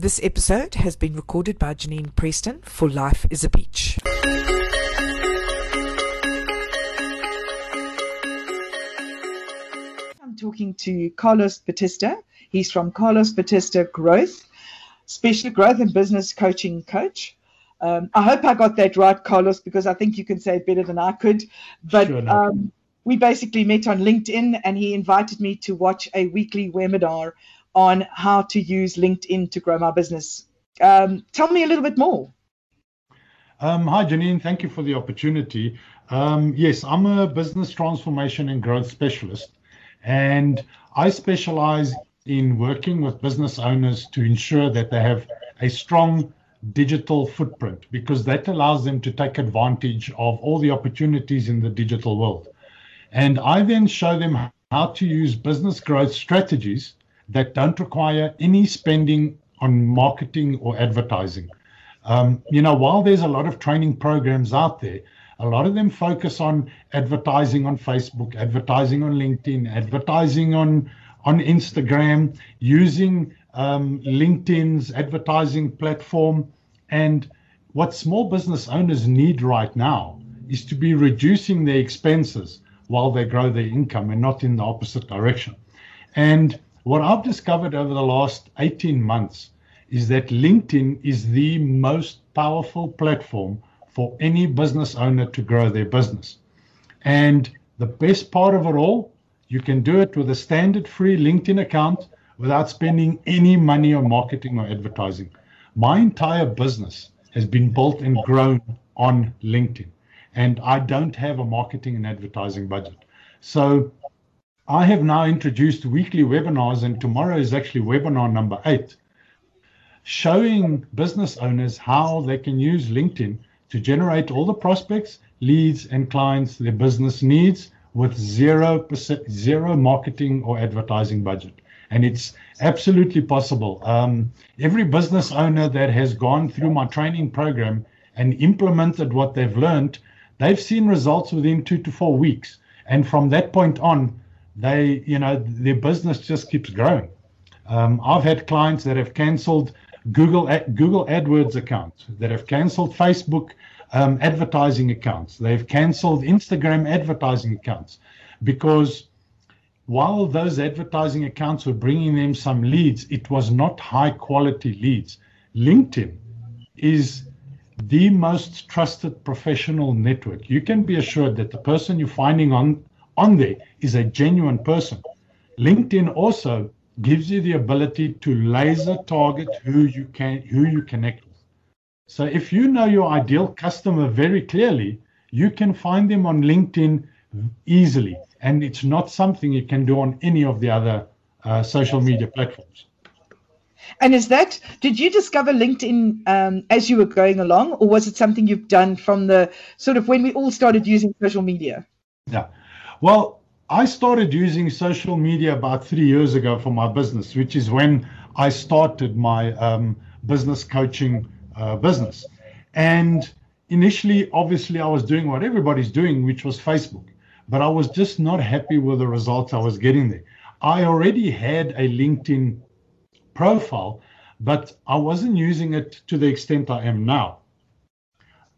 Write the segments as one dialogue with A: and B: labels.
A: This episode has been recorded by Janine Preston for Life is a Beach.
B: I'm talking to Carlos Batista. He's from Carlos Batista Growth, Special Growth and Business Coaching Coach. Um, I hope I got that right, Carlos, because I think you can say it better than I could. But
C: Sure,
B: um, we basically met on LinkedIn, and he invited me to watch a weekly webinar on how to use LinkedIn to grow my business. Um, tell me a little bit more.
C: Um, hi, Janine. Thank you for the opportunity. Um, yes, I'm a business transformation and growth specialist, and I specialize in working with business owners to ensure that they have a strong digital footprint because that allows them to take advantage of all the opportunities in the digital world. And I then show them how to use business growth strategies that don't require any spending on marketing or advertising. Um, you know, while there's a lot of training programs out there, a lot of them focus on advertising on Facebook, advertising on LinkedIn, advertising on on Instagram, using um, LinkedIn's advertising platform. And what small business owners need right now is to be reducing their expenses while they grow their income and not in the opposite direction. And what I've discovered over the last 18 months is that LinkedIn is the most powerful platform for any business owner to grow their business. And the best part of it all, you can do it with a standard free LinkedIn account without spending any money on marketing or advertising. My entire business has been built and grown on LinkedIn, and I don't have a marketing and advertising budget. So I have now introduced weekly webinars, and tomorrow is actually webinar number eight, showing business owners how they can use LinkedIn to generate all the prospects, leads, and clients their business needs with zero percent, zero marketing or advertising budget. And it's absolutely possible. Um, every business owner that has gone through my training program and implemented what they've learned, they've seen results within two to four weeks. And from that point on, they, you know, their business just keeps growing. Um, I've had clients that have cancelled Google Google AdWords accounts, that have cancelled Facebook um, advertising accounts, they've cancelled Instagram advertising accounts, because while those advertising accounts were bringing them some leads, it was not high quality leads. LinkedIn is the most trusted professional network. You can be assured that the person you're finding on on there is a genuine person. LinkedIn also gives you the ability to laser target who you can who you connect with. So if you know your ideal customer very clearly, you can find them on LinkedIn easily, and it's not something you can do on any of the other uh, social media platforms.
B: And is that, did you discover LinkedIn um, as you were going along, or was it something you've done from the sort of when we all started using social media?
C: Yeah. Well, I started using social media about three years ago for my business, which is when I started my um, business coaching uh, business. And initially, obviously, I was doing what everybody's doing, which was Facebook, but I was just not happy with the results I was getting there. I already had a LinkedIn profile, but I wasn't using it to the extent I am now.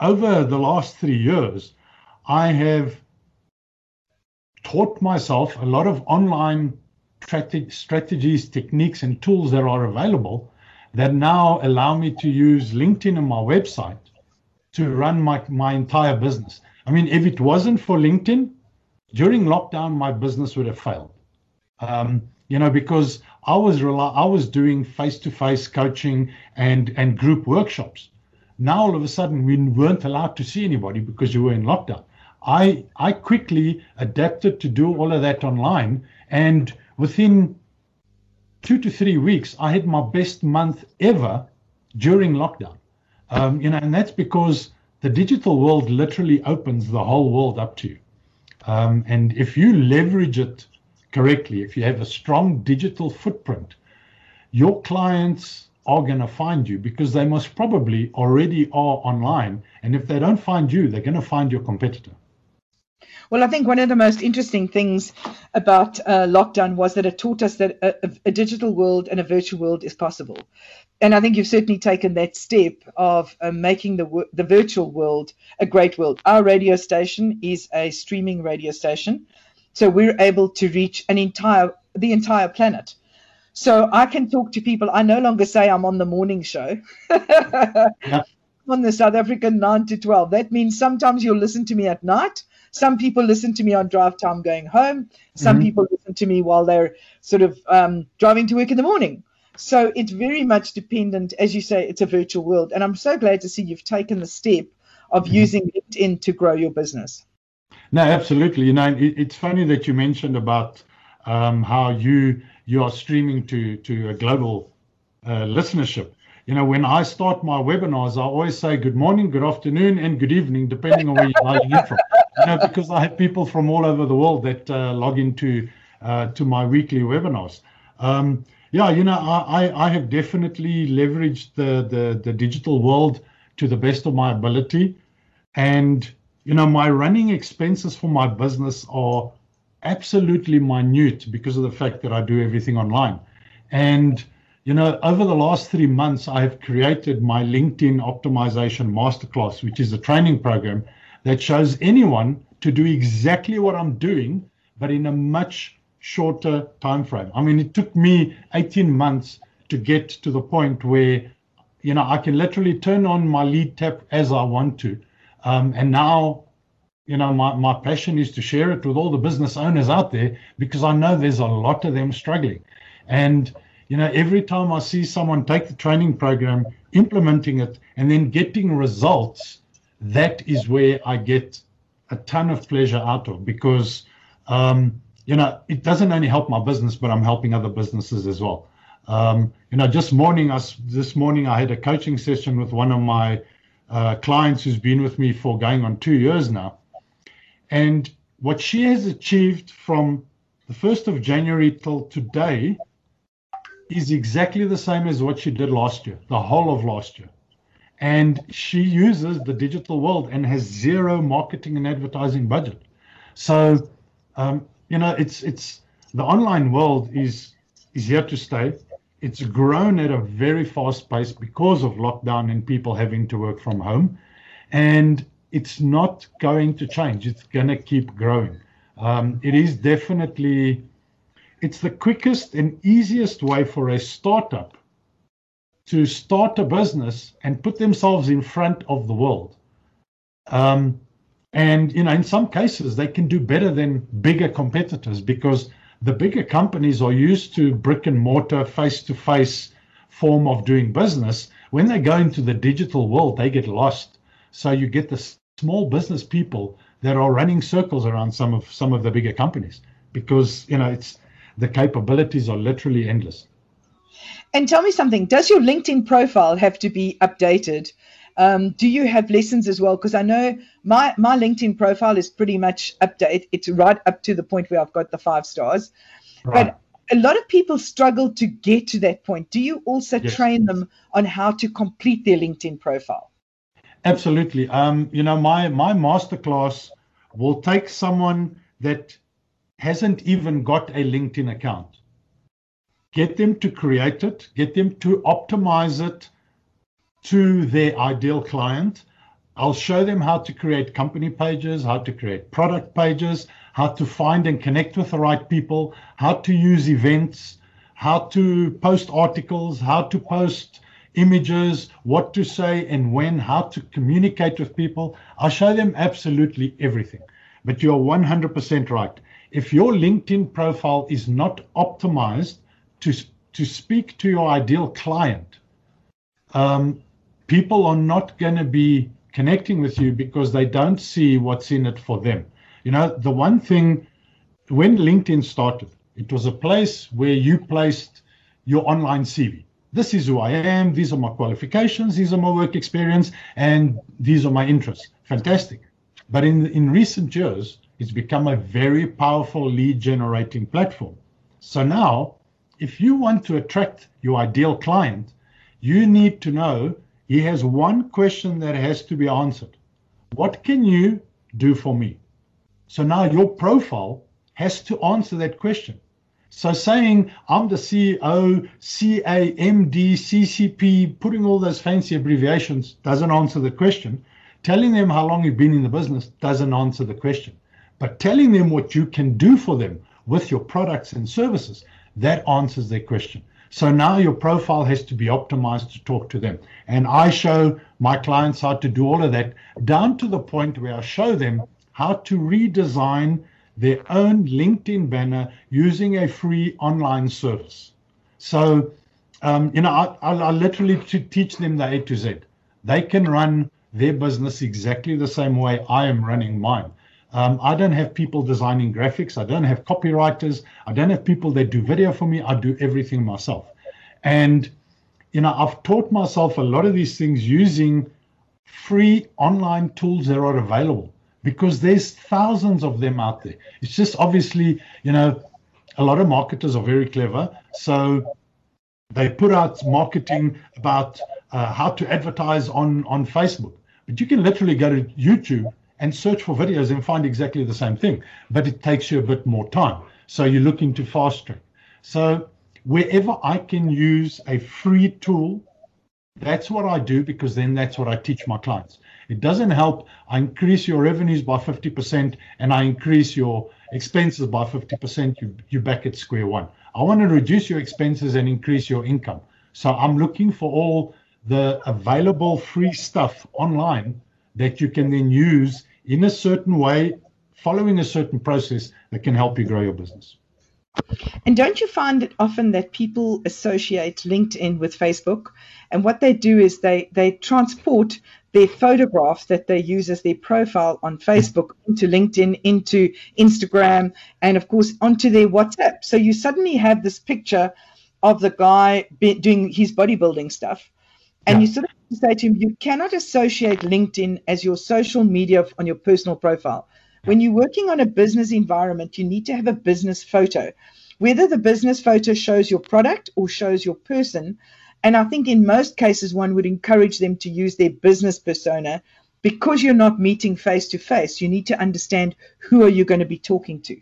C: Over the last three years, I have taught myself a lot of online strate- strategies, techniques, and tools that are available that now allow me to use LinkedIn and my website to run my, my entire business. I mean, if it wasn't for LinkedIn, during lockdown, my business would have failed. Um, you know, because I was rely- I was doing face-to-face coaching and and group workshops. Now all of a sudden we weren't allowed to see anybody because you were in lockdown. I I quickly adapted to do all of that online, and within two to three weeks, I had my best month ever during lockdown. Um, you know, and that's because the digital world literally opens the whole world up to you. Um, and if you leverage it correctly, if you have a strong digital footprint, your clients are going to find you because they most probably already are online. And if they don't find you, they're going to find your competitor.
B: Well, I think one of the most interesting things about uh, lockdown was that it taught us that a, a, digital world and a virtual world is possible. And I think you've certainly taken that step of uh, making the, the virtual world a great world. Our radio station is a streaming radio station. So we're able to reach an entire the entire planet. So I can talk to people. I no longer say I'm on the morning show. yeah. On the South African 9 to 12. That means sometimes you'll listen to me at night. Some people listen to me on drive time going home. Some mm-hmm. people listen to me while they're sort of um, driving to work in the morning. So it's very much dependent, as you say, it's a virtual world. And I'm so glad to see you've taken the step of mm-hmm. using LinkedIn to grow your business.
C: No, absolutely. You know, it, it's funny that you mentioned about um, how you you are streaming to to a global uh, listenership. You know, when I start my webinars, I always say good morning, good afternoon, and good evening, depending on where you're logging in from. You know, because I have people from all over the world that uh, log into uh, to my weekly webinars. Um, yeah, you know, I, I have definitely leveraged the, the the digital world to the best of my ability, and you know, my running expenses for my business are absolutely minute because of the fact that I do everything online. And, you know, over the last three months, I've created my LinkedIn optimization masterclass, which is a training program that shows anyone to do exactly what I'm doing, but in a much shorter time frame. I mean, it took me 18 months to get to the point where, you know, I can literally turn on my lead tap as I want to. Um, and now you know, my, my passion is to share it with all the business owners out there because I know there's a lot of them struggling. And, you know, every time I see someone take the training program, implementing it, and then getting results, that is where I get a ton of pleasure out of because, um, you know, it doesn't only help my business, but I'm helping other businesses as well. Um, you know, just morning, us this morning, I had a coaching session with one of my uh, clients who's been with me for going on two years now and what she has achieved from the 1st of January till today is exactly the same as what she did last year, the whole of last year. And she uses the digital world and has zero marketing and advertising budget. So, um, you know, it's it's the online world is is here to stay. It's grown at a very fast pace because of lockdown and people having to work from home. And it's not going to change. It's going to keep growing. Um, it is definitely, it's the quickest and easiest way for a startup to start a business and put themselves in front of the world. Um, and you know, in some cases, they can do better than bigger competitors because the bigger companies are used to brick and mortar, face-to-face form of doing business. When they go into the digital world, they get lost. So you get the small business people that are running circles around some of some of the bigger companies because you know it's the capabilities are literally endless.
B: And tell me something: Does your LinkedIn profile have to be updated? Um, do you have lessons as well? Because I know my my LinkedIn profile is pretty much updated. It's right up to the point where I've got the five stars. Right. But a lot of people struggle to get to that point. Do you also yes. train them on how to complete their LinkedIn profile?
C: Absolutely. Um, you know, my my masterclass will take someone that hasn't even got a LinkedIn account, get them to create it, get them to optimize it to their ideal client. I'll show them how to create company pages, how to create product pages, how to find and connect with the right people, how to use events, how to post articles, how to post images, what to say and when, how to communicate with people. I'll show them absolutely everything. But you're 100% right. If your LinkedIn profile is not optimized to, to speak to your ideal client, um, people are not going to be connecting with you because they don't see what's in it for them. You know, the one thing when LinkedIn started, it was a place where you placed your online CV this is who I am, these are my qualifications, these are my work experience, and these are my interests. Fantastic. But in, in recent years, it's become a very powerful lead generating platform. So now, if you want to attract your ideal client, you need to know he has one question that has to be answered What can you do for me? So now your profile has to answer that question. So saying I'm the CEO, CAMD, CCP, putting all those fancy abbreviations doesn't answer the question. Telling them how long you've been in the business doesn't answer the question. But telling them what you can do for them with your products and services, that answers their question. So now your profile has to be optimized to talk to them. And I show my clients how to do all of that down to the point where I show them how to redesign their own LinkedIn banner using a free online service. So, um, you know, I, I, I literally teach them the A to Z. They can run their business exactly the same way I am running mine. Um, I don't have people designing graphics. I don't have copywriters. I don't have people that do video for me. I do everything myself. And, you know, I've taught myself a lot of these things using free online tools that are available because there's thousands of them out there. It's just obviously, you know, a lot of marketers are very clever. So they put out marketing about uh, how to advertise on, on Facebook. But you can literally go to YouTube and search for videos and find exactly the same thing, but it takes you a bit more time. So you look into fast track. So wherever I can use a free tool, that's what I do because then that's what I teach my clients. It doesn't help. I increase your revenues by 50% and I increase your expenses by 50%. You, you're back at square one. I want to reduce your expenses and increase your income. So I'm looking for all the available free stuff online that you can then use in a certain way, following a certain process that can help you grow your business.
B: And don't you find it often that people associate LinkedIn with Facebook? And what they do is they, they transport their photograph that they use as their profile on Facebook into LinkedIn, into Instagram, and of course onto their WhatsApp. So you suddenly have this picture of the guy doing his bodybuilding stuff. And yeah. you sort of say to him, you cannot associate LinkedIn as your social media on your personal profile. When you're working on a business environment, you need to have a business photo. Whether the business photo shows your product or shows your person, and I think in most cases, one would encourage them to use their business persona because you're not meeting face to face. You need to understand who are you going to be talking to.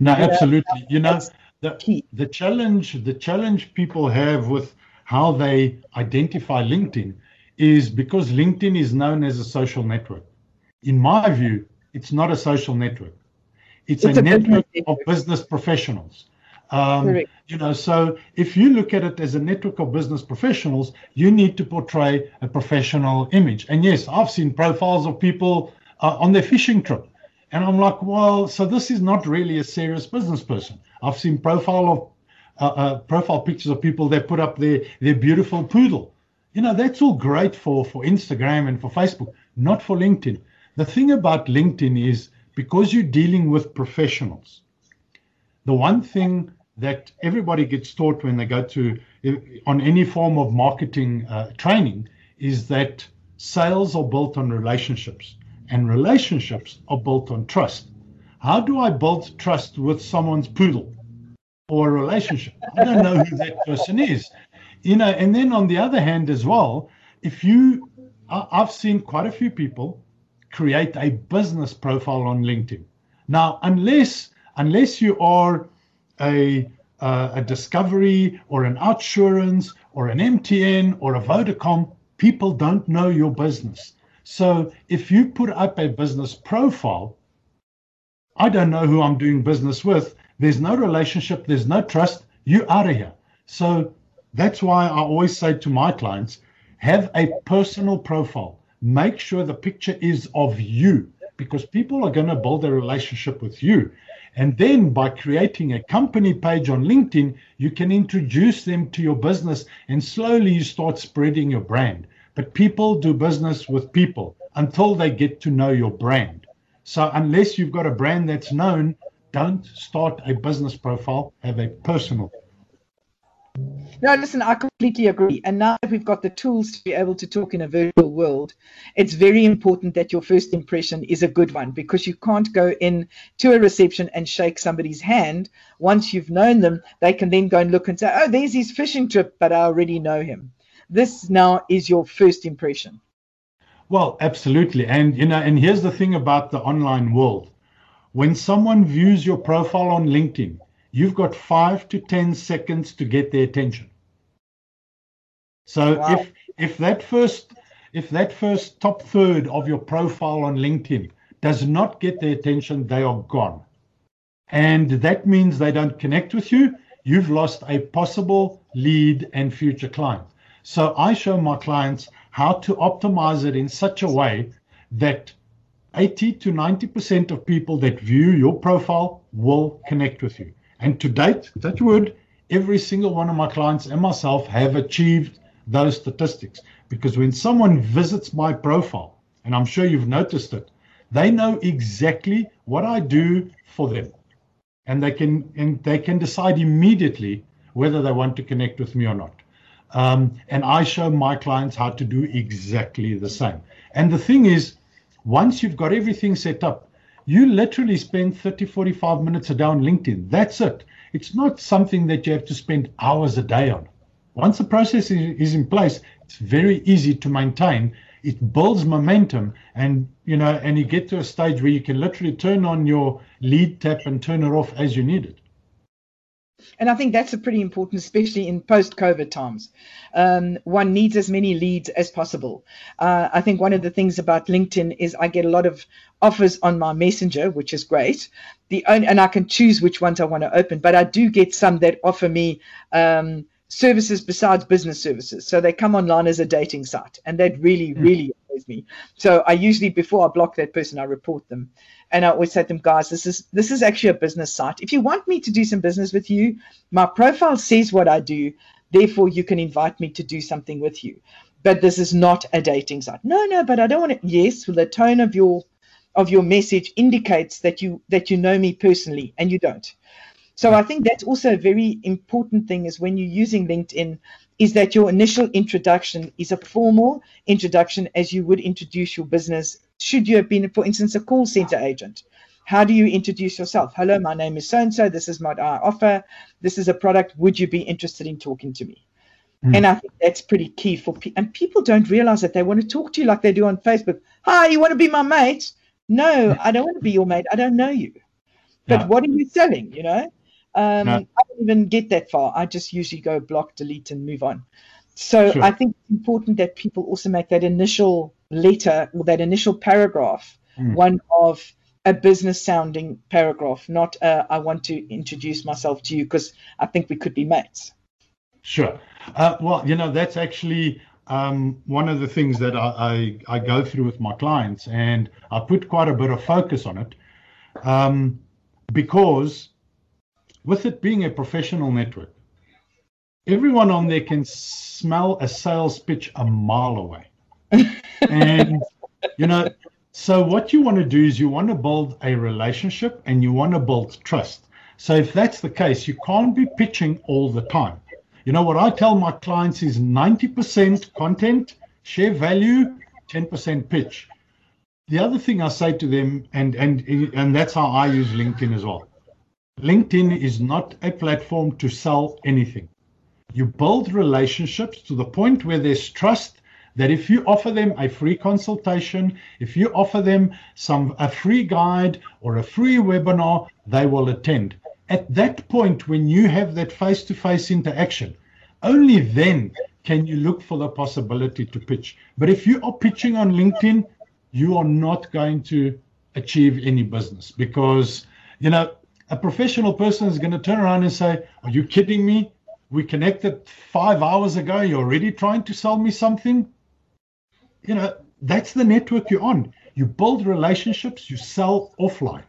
C: No, absolutely. You know, the, the challenge the challenge people have with how they identify LinkedIn is because LinkedIn is known as a social network. In my view, it's not a social network. It's, it's a, a, network of business professionals. Um, you know, so if you look at it as a network of business professionals, you need to portray a professional image. And yes, I've seen profiles of people uh, on their fishing trip, and I'm like, well, so this is not really a serious business person. I've seen profile of uh, uh, profile pictures of people that put up their their beautiful poodle. You know, that's all great for for Instagram and for Facebook, not for LinkedIn. The thing about LinkedIn is because you're dealing with professionals. The one thing that everybody gets taught when they go to on any form of marketing uh, training is that sales are built on relationships and relationships are built on trust. How do I build trust with someone's poodle or a relationship? I don't know who that person is. You know, and then on the other hand as well, if you I've seen quite a few people create a business profile on LinkedIn. Now, unless unless you are a, uh, a Discovery or an Outsurance or an MTN or a Vodacom, people don't know your business. So if you put up a business profile, I don't know who I'm doing business with. There's no relationship, there's no trust. You out of here. So that's why I always say to my clients, have a personal profile. Make sure the picture is of you because people are going to build a relationship with you. And then by creating a company page on LinkedIn, you can introduce them to your business and slowly you start spreading your brand. But people do business with people until they get to know your brand. So unless you've got a brand that's known, don't start a business profile, have a personal
B: no, listen, I completely agree. And now that we've got the tools to be able to talk in a virtual world, it's very important that your first impression is a good one because you can't go in to a reception and shake somebody's hand. Once you've known them, they can then go and look and say, oh, there's his fishing trip, but I already know him. This now is your first impression.
C: Well, absolutely. And, you know, and here's the thing about the online world when someone views your profile on LinkedIn, you've got five to 10 seconds to get their attention. So wow. if if that first if that first top third of your profile on LinkedIn does not get their attention, they are gone. And that means they don't connect with you. You've lost a possible lead and future client. So I show my clients how to optimize it in such a way that 80 to 90% of people that view your profile will connect with you. And to date, that would, every single one of my clients and myself have achieved those statistics. Because when someone visits my profile, and I'm sure you've noticed it, they know exactly what I do for them. And they can and they can decide immediately whether they want to connect with me or not. Um, and I show my clients how to do exactly the same. And the thing is, once you've got everything set up, you literally spend 30, 45 minutes a day on LinkedIn. That's it. It's not something that you have to spend hours a day on. Once the process is in place, it's very easy to maintain. It builds momentum, and you know, and you get to a stage where you can literally turn on your lead tap and turn it off as you need it.
B: And I think that's a pretty important, especially in post-COVID times. Um, one needs as many leads as possible. Uh, I think one of the things about LinkedIn is I get a lot of offers on my messenger, which is great. The only, and I can choose which ones I want to open, but I do get some that offer me um, services besides business services. So they come online as a dating site, and that really, mm. really annoys me. So I usually, before I block that person, I report them, and I always say to them, guys, this is this is actually a business site. If you want me to do some business with you, my profile says what I do. Therefore, you can invite me to do something with you. But this is not a dating site. No, no, but I don't want to. Yes, well, the tone of your of your message indicates that you that you know me personally, and you don't. So I think that's also a very important thing is when you're using LinkedIn is that your initial introduction is a formal introduction as you would introduce your business should you have been, for instance, a call center agent. How do you introduce yourself? Hello, my name is so and so. This is what I offer. This is a product. Would you be interested in talking to me? Mm. And I think that's pretty key for people. And people don't realize that they want to talk to you like they do on Facebook. Hi, you want to be my mate? No, I don't want to be your mate. I don't know you. But what are you selling? You know, um, no. I don't even get that far. I just usually go block, delete, and move on. So sure. I think it's important that people also make that initial letter or that initial paragraph mm. one of a business sounding paragraph, not uh, I want to introduce myself to you because I think we could be mates.
C: Sure. Uh, well, you know, that's actually um, one of the things that I, I, I, go through with my clients, and I put quite a bit of focus on it um, because with it being a professional network, everyone on there can smell a sales pitch a mile away. and, you know, so what you want to do is you want to build a relationship and you want to build trust. So if that's the case, you can't be pitching all the time. You know, what I tell my clients is 90% content, share value, 10% pitch. The other thing I say to them, and and and that's how I use LinkedIn as well. LinkedIn is not a platform to sell anything. You build relationships to the point where there's trust that if you offer them a free consultation, if you offer them some a free guide or a free webinar, they will attend. At that point when you have that face-to-face interaction, only then can you look for the possibility to pitch. But if you are pitching on LinkedIn, you are not going to achieve any business because you know a professional person is going to turn around and say, Are you kidding me? We connected five hours ago. You're already trying to sell me something. You know, that's the network you're on. You build relationships, you sell offline.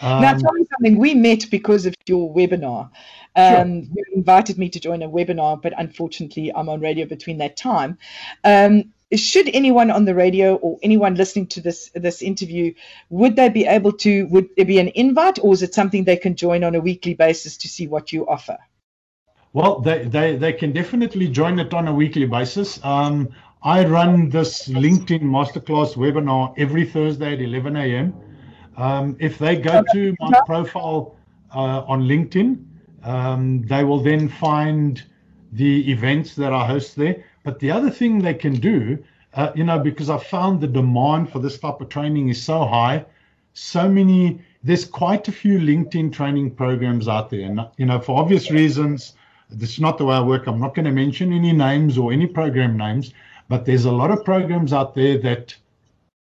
B: Um, now, tell me something. We met because of your webinar. Um, sure. You invited me to join a webinar, but unfortunately, I'm on radio between that time. Um, should anyone on the radio or anyone listening to this this interview would they be able to would there be an invite or is it something they can join on a weekly basis to see what you offer?
C: Well they they, they can definitely join it on a weekly basis. Um, i run this linkedin masterclass webinar every thursday at 11 a.m um, if they go to my profile uh, on linkedin um, they will then find the events that i host there but the other thing they can do, uh, you know, because I found the demand for this type of training is so high, so many there's quite a few LinkedIn training programs out there. And, you know, for obvious reasons, this is not the way I work. I'm not going to mention any names or any program names, but there's a lot of programs out there that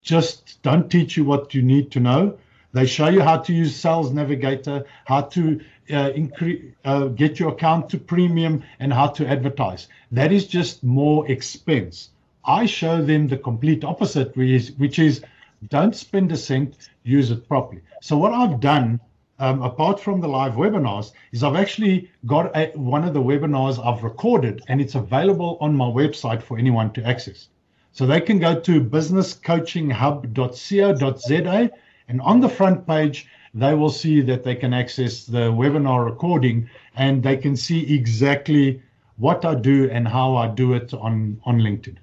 C: just don't teach you what you need to know. They show you how to use Sales Navigator, how to uh, increase, uh, get your account to premium, and how to advertise. That is just more expense. I show them the complete opposite, which is, which is don't spend a cent, use it properly. So what I've done, um, apart from the live webinars, is I've actually got a, one of the webinars I've recorded, and it's available on my website for anyone to access. So they can go to businesscoachinghub.co.za, and on the front page, they will see that they can access the webinar recording, and they can see exactly what I do and how I do it on on LinkedIn.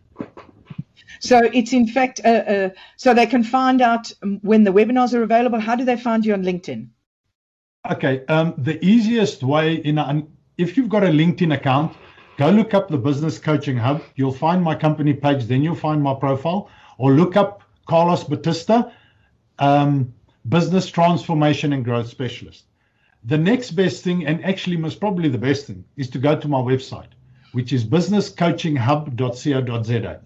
B: So it's in fact, uh, uh, so they can find out when the webinars are available. How do they find you on LinkedIn?
C: Okay, um, the easiest way in a, if you've got a LinkedIn account, go look up the Business Coaching Hub. You'll find my company page, then you'll find my profile, or look up Carlos Batista, um, Business Transformation and Growth Specialist. The next best thing, and actually most probably the best thing, is to go to my website, which is businesscoachinghub.co.za.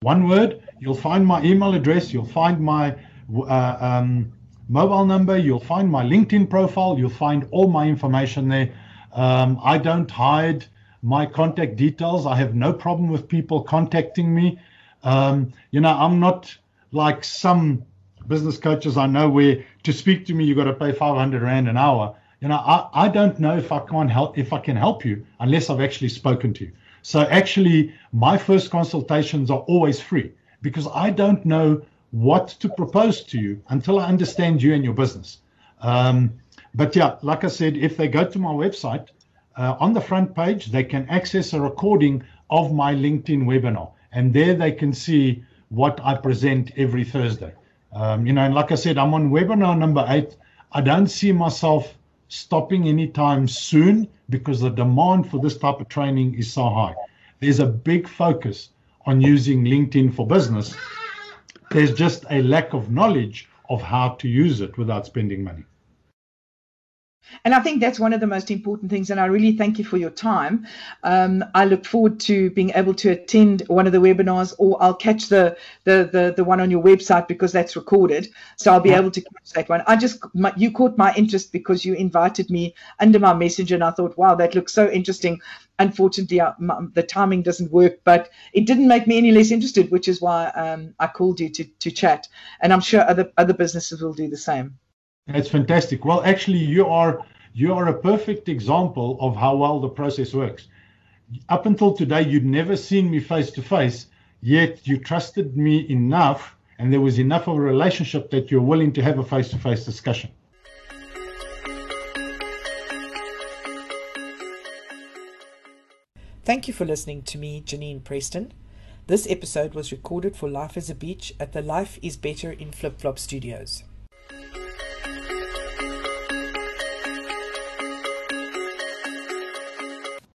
C: One word, you'll find my email address, you'll find my uh, um, mobile number, you'll find my LinkedIn profile, you'll find all my information there. Um, I don't hide my contact details. I have no problem with people contacting me. Um, you know, I'm not like some business coaches I know where to speak to me you've got to pay 500 rand an hour. You know, I, I don't know if I can't help if I can help you unless I've actually spoken to you. So actually, my first consultations are always free because I don't know what to propose to you until I understand you and your business. Um, but yeah, like I said, if they go to my website, uh, on the front page, they can access a recording of my LinkedIn webinar. And there they can see what I present every Thursday. Um, you know, and like I said, I'm on webinar number eight. I don't see myself stopping anytime soon because the demand for this type of training is so high. There's a big focus on using LinkedIn for business. There's just a lack of knowledge of how to use it without spending money.
B: And I think that's one of the most important things. And I really thank you for your time. Um, I look forward to being able to attend one of the webinars, or I'll catch the the the, the one on your website because that's recorded. So I'll be yeah. able to catch that one. I just my, you caught my interest because you invited me under my messenger, and I thought, wow, that looks so interesting. Unfortunately, I, my, the timing doesn't work, but it didn't make me any less interested, which is why um, I called you to to chat. And I'm sure other other businesses will do the same.
C: That's fantastic. Well, actually, you are you are a perfect example of how well the process works. Up until today, you'd never seen me face to face, yet you trusted me enough, and there was enough of a relationship that you're willing to have a face to face discussion.
A: Thank you for listening to me, Janine Preston. This episode was recorded for Life as a Beach at the Life is Better in Flip Flop Studios.